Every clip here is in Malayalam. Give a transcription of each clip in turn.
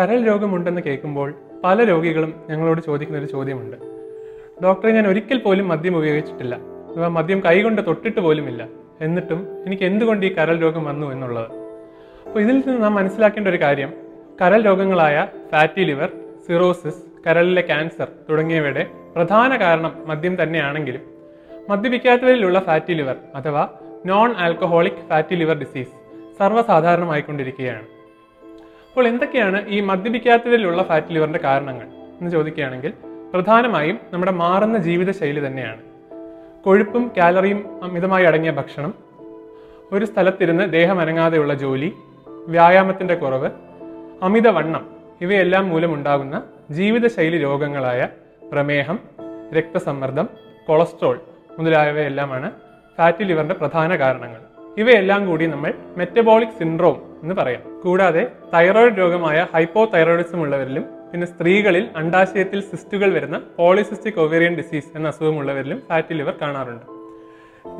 കരൾ രോഗമുണ്ടെന്ന് കേൾക്കുമ്പോൾ പല രോഗികളും ഞങ്ങളോട് ചോദിക്കുന്ന ഒരു ചോദ്യമുണ്ട്. ഡോക്ടറെ ഞാൻ ഒരിക്കൽ പോലും മദ്യം ഉപയോഗിച്ചിട്ടില്ല. അഥവാ മദ്യം കൈകൊണ്ട് തൊട്ടിട്ട് പോലുമില്ല. എന്നിട്ടും എനിക്ക് എന്തുകൊണ്ട് ഈ കരൾ രോഗം വന്നു എന്നുള്ളത്? അപ്പോൾ ഇതിൽ നിന്ന് നാം മനസ്സിലാക്കേണ്ട ഒരു കാര്യം കരൾ രോഗങ്ങളായ ഫാറ്റി ലിവർ സിറോസിസ് കരളിലെ ക്യാൻസർ തുടങ്ങിയവയുടെ പ്രധാന കാരണം മദ്യം തന്നെയാണെങ്കിലും മദ്യപിക്കാത്തവരിലുള്ള ഫാറ്റി ലിവർ അഥവാ non alcoholic fatty liver disease സർവസാധാരണമായിക്കൊണ്ടിരിക്കുകയാണ്. അപ്പോൾ എന്തൊക്കെയാണ് ഈ മദ്യപിക്കാത്തതിലുള്ള ഫാറ്റ് ലിവറിന്റെ കാരണങ്ങൾ എന്ന് ചോദിക്കുകയാണെങ്കിൽ പ്രധാനമായും നമ്മുടെ മാറുന്ന ജീവിതശൈലി തന്നെയാണ്. കൊഴുപ്പും കാലറിയും അമിതമായി അടങ്ങിയ ഭക്ഷണം ഒരു സ്ഥലത്തിരുന്ന് ദേഹം അനങ്ങാതെയുള്ള ജോലി വ്യായാമത്തിന്റെ കുറവ് അമിതവണ്ണം ഇവയെല്ലാം മൂലമുണ്ടാകുന്ന ജീവിതശൈലി രോഗങ്ങളായ പ്രമേഹം രക്തസമ്മർദ്ദം കൊളസ്ട്രോൾ മുതലായവയെല്ലാമാണ് ഫാറ്റി ലിവറിന്റെ പ്രധാന കാരണങ്ങൾ. ഇവയെല്ലാം കൂടി നമ്മൾ മെറ്റബോളിക് സിൻഡ്രോം എന്ന് പറയാം. കൂടാതെ തൈറോയിഡ് രോഗമായ ഹൈപ്പോ തൈറോയിഡിസം ഉള്ളവരിലും പിന്നെ സ്ത്രീകളിൽ അണ്ടാശയത്തിൽ സിസ്റ്റുകൾ വരുന്ന പോളിസിസ്റ്റിക് ഒവേറിയൻ ഡിസീസ് എന്ന അസുഖമുള്ളവരിലും ഫാറ്റി ലിവർ കാണാറുണ്ട്.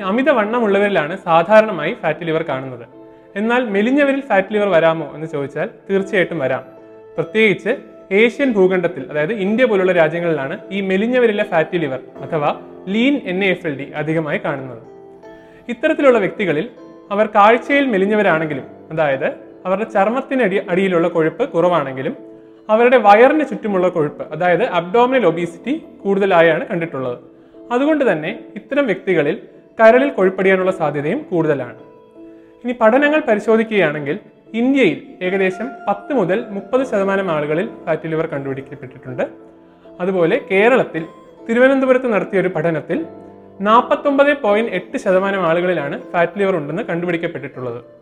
അമിതവണ്ണമുള്ളവരിലാണ് സാധാരണമായി ഫാറ്റി ലിവർ കാണുന്നത്. എന്നാൽ മെലിഞ്ഞവരിൽ ഫാറ്റി ലിവർ വരാമോ എന്ന് ചോദിച്ചാൽ തീർച്ചയായിട്ടും വരാം. പ്രത്യേകിച്ച് ഏഷ്യൻ ഭൂഖണ്ഡത്തിൽ അതായത് ഇന്ത്യ പോലുള്ള രാജ്യങ്ങളിലാണ് ഈ മെലിഞ്ഞവരിലെ ഫാറ്റി ലിവർ അഥവാ lean N F L D അധികമായി കാണുന്നത്. ഇത്തരത്തിലുള്ള വ്യക്തികളിൽ അവർ കാഴ്ചയിൽ മെലിഞ്ഞവരാണെങ്കിലും അതായത് അവരുടെ ചർമ്മത്തിന് അടി അടിയിലുള്ള കൊഴുപ്പ് കുറവാണെങ്കിലും അവരുടെ വയറിന് ചുറ്റുമുള്ള കൊഴുപ്പ് അതായത് അബ്ഡോമിനൽ ഒബീസിറ്റി കൂടുതലായാണ് കണ്ടിട്ടുള്ളത്. അതുകൊണ്ട് തന്നെ ഇത്തരം വ്യക്തികളിൽ കരളിൽ കൊഴുപ്പടിയാനുള്ള സാധ്യതയും കൂടുതലാണ്. ഇനി പഠനങ്ങൾ പരിശോധിക്കുകയാണെങ്കിൽ ഇന്ത്യയിൽ ഏകദേശം പത്ത് മുതൽ മുപ്പത് ശതമാനം ആളുകളിൽ ഫാറ്റി ലിവർ കണ്ടുപിടിക്കപ്പെട്ടിട്ടുണ്ട്. അതുപോലെ കേരളത്തിൽ തിരുവനന്തപുരത്ത് നടത്തിയ ഒരു പഠനത്തിൽ നാൽപ്പത്തൊമ്പത് പോയിന്റ് എട്ട് ശതമാനം ആളുകളിലാണ് ഫാറ്റ് ലിവർ ഉണ്ടെന്ന് കണ്ടുപിടിക്കപ്പെട്ടിട്ടുള്ളത്.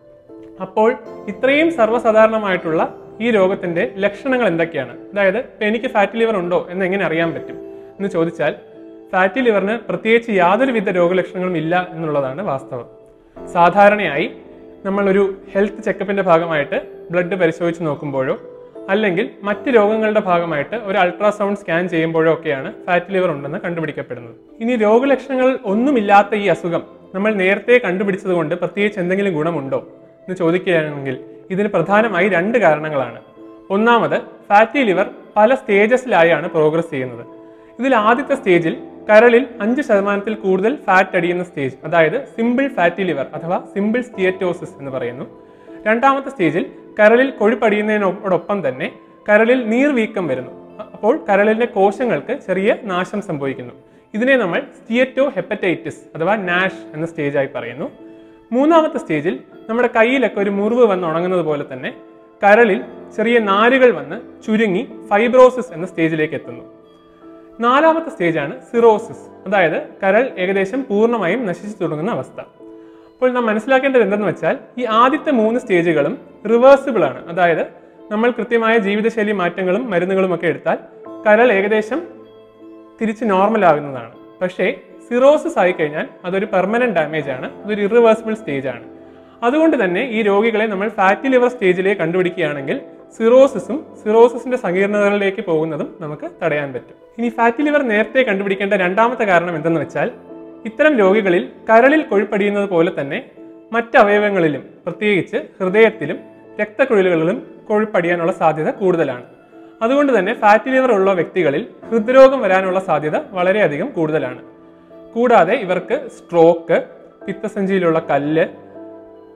അപ്പോൾ ഇത്രയും സർവസാധാരണമായിട്ടുള്ള ഈ രോഗത്തിന്റെ ലക്ഷണങ്ങൾ എന്തൊക്കെയാണ്? അതായത് എനിക്ക് ഫാറ്റ് ലിവർ ഉണ്ടോ എന്ന് എങ്ങനെ അറിയാൻ പറ്റും? എന്ന് ചോദിച്ചാൽ ഫാറ്റി ലിവറിന് പ്രത്യേകിച്ച് യാതൊരുവിധ രോഗലക്ഷണങ്ങളും ഇല്ല എന്നുള്ളതാണ് വാസ്തവം. സാധാരണയായി നമ്മളൊരു ഹെൽത്ത് ചെക്കപ്പിന്റെ ഭാഗമായിട്ട് ബ്ലഡ് പരിശോധിച്ച് നോക്കുമ്പോഴോ അല്ലെങ്കിൽ മറ്റ് രോഗങ്ങളുടെ ഭാഗമായിട്ട് ഒരു അൾട്രാസൗണ്ട് സ്കാൻ ചെയ്യുമ്പോഴോ ഒക്കെയാണ് ഫാറ്റ് ലിവർ ഉണ്ടെന്ന് കണ്ടുപിടിക്കപ്പെടുന്നത്. ഇനി രോഗലക്ഷണങ്ങൾ ഒന്നുമില്ലാത്ത ഈ അസുഖം നമ്മൾ നേരത്തെ കണ്ടുപിടിച്ചത് കൊണ്ട് പ്രത്യേകിച്ച് എന്തെങ്കിലും ഗുണമുണ്ടോ? എന്ന് ചോദിക്കുകയാണെങ്കിൽ ഇതിന് പ്രധാനമായി രണ്ട് കാരണങ്ങളാണ്. ഒന്നാമത് ഫാറ്റി ലിവർ പല സ്റ്റേജസിലായാണ് പ്രോഗ്രസ് ചെയ്യുന്നത്. ഇതിൽ ആദ്യത്തെ സ്റ്റേജിൽ കരളിൽ അഞ്ച് ശതമാനത്തിൽ കൂടുതൽ ഫാറ്റ് അടിയുന്ന സ്റ്റേജ് അതായത് സിമ്പിൾ ഫാറ്റി ലിവർ അഥവാ സിമ്പിൾ സ്റ്റിയറ്റോസിസ് എന്ന് പറയുന്നു. രണ്ടാമത്തെ സ്റ്റേജിൽ കരളിൽ കൊഴുപ്പടിയുന്നതിനോടൊപ്പം തന്നെ കരളിൽ നീർവീക്കം വരുന്നു. അപ്പോൾ കരളിലെ കോശങ്ങൾക്ക് ചെറിയ നാശം സംഭവിക്കുന്നു. ഇതിനെ നമ്മൾ സ്റ്റിയറ്റോ ഹെപ്പറ്റൈറ്റിസ് അഥവാ നാഷ് എന്ന സ്റ്റേജായി പറയുന്നു. മൂന്നാമത്തെ സ്റ്റേജിൽ നമ്മുടെ കയ്യിലൊക്കെ ഒരു മുറിവ് വന്ന് ഉണങ്ങുന്നത് പോലെ തന്നെ കരളിൽ ചെറിയ നാരുകൾ വന്ന് ചുരുങ്ങി ഫൈബ്രോസിസ് എന്ന സ്റ്റേജിലേക്ക് എത്തുന്നു. നാലാമത്തെ സ്റ്റേജാണ് സിറോസിസ്. അതായത് കരൾ ഏകദേശം പൂർണമായും നശിച്ചു തുടങ്ങുന്ന അവസ്ഥ. അപ്പോൾ നാം മനസ്സിലാക്കേണ്ടത് എന്തെന്ന് വെച്ചാൽ ഈ ആദ്യത്തെ മൂന്ന് സ്റ്റേജുകളും റിവേഴ്സിബിൾ ആണ്. അതായത് നമ്മൾ കൃത്യമായ ജീവിതശൈലി മാറ്റങ്ങളും മരുന്നുകളും ഒക്കെ എടുത്താൽ കരൾ ഏകദേശം തിരിച്ച് നോർമൽ ആകുന്നതാണ്. പക്ഷേ സിറോസിസ് ആയി കഴിഞ്ഞാൽ അതൊരു പെർമനന്റ് ഡാമേജ് ആണ് അതൊരു ഇറിവേഴ്സിബിൾ സ്റ്റേജ് ആണ്. അതുകൊണ്ട് തന്നെ ഈ രോഗികളെ നമ്മൾ ഫാറ്റി ലിവർ സ്റ്റേജിലേ കണ്ടുപിടിക്കുകയാണെങ്കിൽ സിറോസിസും സിറോസിസിന്റെ സങ്കീർണതകളിലേക്ക് പോകുന്നതും നമുക്ക് തടയാൻ പറ്റും. ഇനി ഫാറ്റി ലിവർ നേരത്തെ കണ്ടുപിടിക്കേണ്ട രണ്ടാമത്തെ കാരണം എന്തെന്ന് വെച്ചാൽ ഇത്തരം രോഗികളിൽ കരളിൽ കൊഴുപ്പടിയുന്നത് പോലെ തന്നെ മറ്റ് അവയവങ്ങളിലും പ്രത്യേകിച്ച് ഹൃദയത്തിലും രക്തക്കുഴലുകളിലും കൊഴുപ്പടിയാനുള്ള സാധ്യത കൂടുതലാണ്. അതുകൊണ്ട് തന്നെ ഫാറ്റി ലിവർ ഉള്ള വ്യക്തികളിൽ ഹൃദ്രോഗം വരാനുള്ള സാധ്യത വളരെയധികം കൂടുതലാണ്. കൂടാതെ ഇവർക്ക് സ്ട്രോക്ക് പിത്തസഞ്ചിയിലുള്ള കല്ല്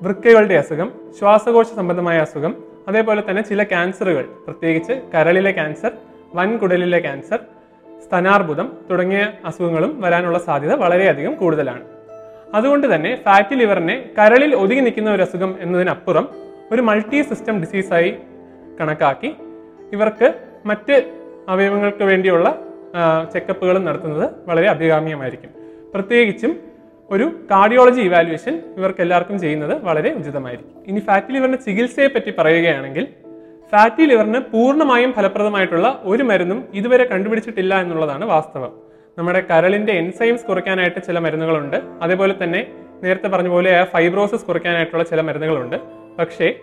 വൃക്കകളുടെ അസുഖം ശ്വാസകോശ സംബന്ധമായ അസുഖം അതേപോലെ തന്നെ ചില ക്യാൻസറുകൾ പ്രത്യേകിച്ച് കരളിലെ ക്യാൻസർ വൻകുടലിലെ ക്യാൻസർ സ്തനാർബുദം തുടങ്ങിയ അസുഖങ്ങളും വരാനുള്ള സാധ്യത വളരെയധികം കൂടുതലാണ്. അതുകൊണ്ട് തന്നെ ഫാറ്റി ലിവറിനെ കരളിൽ ഒതുങ്ങി നിൽക്കുന്ന ഒരു അസുഖം എന്നതിനപ്പുറം ഒരു മൾട്ടി സിസ്റ്റം ഡിസീസായി കണക്കാക്കി ഇവർക്ക് മറ്റ് അവയവങ്ങൾക്ക് വേണ്ടിയുള്ള ചെക്കപ്പുകളും നടത്തുന്നത് വളരെ അഭികാമ്യമായിരിക്കും. പ്രത്യേകിച്ചും ഒരു കാർഡിയോളജി ഇവാലുവേഷൻ ഇവർക്ക് എല്ലാവർക്കും ചെയ്യുന്നത് വളരെ ഉചിതമായിരിക്കും. ഇനി ഫാറ്റി ലിവറിന്റെ ചികിത്സയെ പറ്റി പറയുകയാണെങ്കിൽ ഫാറ്റി ലിവറിന് പൂർണമായും ഫലപ്രദമായിട്ടുള്ള ഒരു മരുന്നും ഇതുവരെ കണ്ടുപിടിച്ചിട്ടില്ല എന്നുള്ളതാണ് വാസ്തവം. നമ്മുടെ കരളിന്റെ എൻസൈംസ് കുറയ്ക്കാനായിട്ട് ചില മരുന്നുകളുണ്ട്. അതേപോലെ തന്നെ നേരത്തെ പറഞ്ഞ പോലെ ഫൈബ്രോസിസ് കുറയ്ക്കാനായിട്ടുള്ള ചില മരുന്നുകളുണ്ട്. പക്ഷേ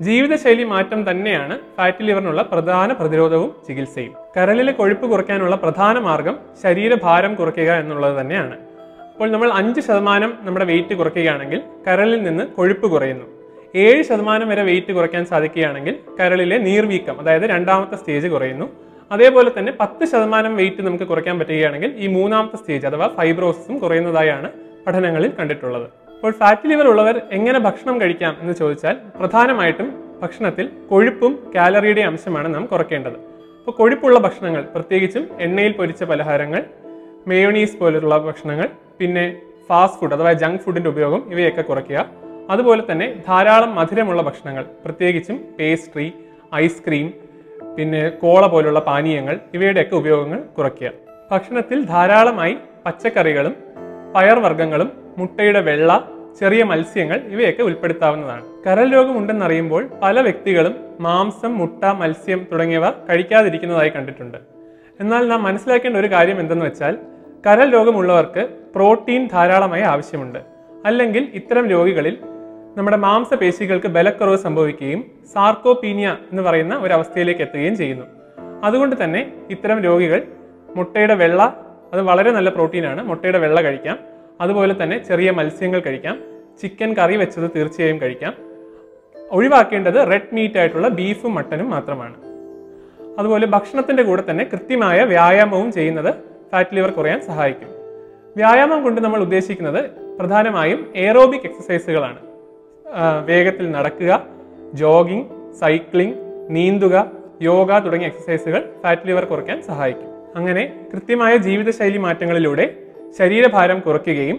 ജീവിതശൈലി മാറ്റം തന്നെയാണ് ഫാറ്റി ലിവറിനുള്ള പ്രധാന പ്രതിരോധവും ചികിത്സയും. കരളിലെ കൊഴുപ്പ് കുറയ്ക്കാനുള്ള പ്രധാന മാർഗം ശരീരഭാരം കുറയ്ക്കുക എന്നുള്ളത് തന്നെയാണ്. അപ്പോൾ നമ്മൾ അഞ്ച് ശതമാനം നമ്മുടെ വെയിറ്റ് കുറയ്ക്കുകയാണെങ്കിൽ കരളിൽ നിന്ന് കൊഴുപ്പ് കുറയുന്നു. ഏഴ് ശതമാനം വരെ വെയിറ്റ് കുറയ്ക്കാൻ സാധിക്കുകയാണെങ്കിൽ കരളിലെ നീർവീക്കം അതായത് രണ്ടാമത്തെ സ്റ്റേജ് കുറയുന്നു. അതേപോലെ തന്നെ പത്ത് ശതമാനം വെയിറ്റ് നമുക്ക് കുറയ്ക്കാൻ പറ്റുകയാണെങ്കിൽ ഈ മൂന്നാമത്തെ സ്റ്റേജ് അഥവാ ഫൈബ്രോസിസും കുറയുന്നതായാണ് പഠനങ്ങളിൽ കണ്ടിട്ടുള്ളത്. അപ്പോൾ ഫാറ്റ് ലിവർ ഉള്ളവർ എങ്ങനെ ഭക്ഷണം കഴിക്കാം എന്ന് ചോദിച്ചാൽ പ്രധാനമായിട്ടും ഭക്ഷണത്തിൽ കൊഴുപ്പും കാലറിയുടെ അംശമാണ് നാം കുറയ്ക്കേണ്ടത്. അപ്പോൾ കൊഴുപ്പുള്ള ഭക്ഷണങ്ങൾ പ്രത്യേകിച്ചും എണ്ണയിൽ പൊരിച്ച പലഹാരങ്ങൾ മേയോണീസ് പോലുള്ള ഭക്ഷണങ്ങൾ പിന്നെ ഫാസ്റ്റ് ഫുഡ് അഥവാ ജങ്ക് ഫുഡിന്റെ ഉപയോഗം ഇവയൊക്കെ കുറയ്ക്കുക. അതുപോലെ തന്നെ ധാരാളം മധുരമുള്ള ഭക്ഷണങ്ങൾ പ്രത്യേകിച്ചും പേസ്ട്രി ഐസ്ക്രീം പിന്നെ കോള പോലുള്ള പാനീയങ്ങൾ ഇവയുടെയൊക്കെ ഉപയോഗങ്ങൾ കുറയ്ക്കുക. ഭക്ഷണത്തിൽ ധാരാളമായി പച്ചക്കറികളും പയർവർഗങ്ങളും മുട്ടയുടെ വെള്ള ചെറിയ മത്സ്യങ്ങൾ ഇവയൊക്കെ ഉൾപ്പെടുത്താവുന്നതാണ്. കരൽ രോഗം ഉണ്ടെന്നറിയുമ്പോൾ പല വ്യക്തികളും മാംസം മുട്ട മത്സ്യം തുടങ്ങിയവ കഴിക്കാതിരിക്കുന്നതായി കണ്ടിട്ടുണ്ട്. എന്നാൽ നാം മനസ്സിലാക്കേണ്ട ഒരു കാര്യം എന്തെന്ന് വെച്ചാൽ കരൾ രോഗമുള്ളവർക്ക് പ്രോട്ടീൻ ധാരാളമായി ആവശ്യമുണ്ട്. അല്ലെങ്കിൽ ഇത്തരം രോഗികളിൽ നമ്മുടെ മാംസപേശികൾക്ക് ബലക്കുറവ് സംഭവിക്കുകയും സാർക്കോപീനിയ എന്ന് പറയുന്ന ഒരു അവസ്ഥയിലേക്ക് എത്തുകയും ചെയ്യുന്നു. അതുകൊണ്ട് തന്നെ ഇത്തരം രോഗികൾ മുട്ടയുടെ വെള്ള അത് വളരെ നല്ല പ്രോട്ടീനാണ് മുട്ടയുടെ വെള്ള കഴിക്കാം. അതുപോലെ തന്നെ ചെറിയ മത്സ്യങ്ങൾ കഴിക്കാം. ചിക്കൻ കറി വെച്ചത് തീർച്ചയായും കഴിക്കാം. ഒഴിവാക്കേണ്ടത് റെഡ് മീറ്റ് ആയിട്ടുള്ള ബീഫും മട്ടനും മാത്രമാണ്. അതുപോലെ ഭക്ഷണത്തിന്റെ കൂടെ തന്നെ കൃത്യമായ വ്യായാമവും ചെയ്യുന്നത് ഫാറ്റ് ലിവർ കുറയാൻ സഹായിക്കും. വ്യായാമം കൊണ്ട് നമ്മൾ ഉദ്ദേശിക്കുന്നത് പ്രധാനമായും എയറോബിക് എക്സസൈസുകളാണ് വേഗത്തിൽ നടക്കുക ജോഗിംഗ് സൈക്ലിംഗ് നീന്തുക യോഗ തുടങ്ങിയ എക്സസൈസുകൾ ഫാറ്റ് ലിവർ കുറയ്ക്കാൻ സഹായിക്കും. അങ്ങനെ കൃത്യമായ ജീവിതശൈലി മാറ്റങ്ങളിലൂടെ ശരീരഭാരം കുറയ്ക്കുകയും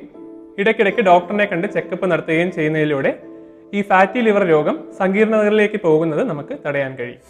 ഇടയ്ക്കിടയ്ക്ക് ഡോക്ടറിനെ കണ്ട് ചെക്കപ്പ് നടത്തുകയും ചെയ്യുന്നതിലൂടെ ഈ ഫാറ്റി ലിവർ രോഗം സങ്കീർണതകളിലേക്ക് പോകുന്നത് നമുക്ക് തടയാൻ കഴിയും.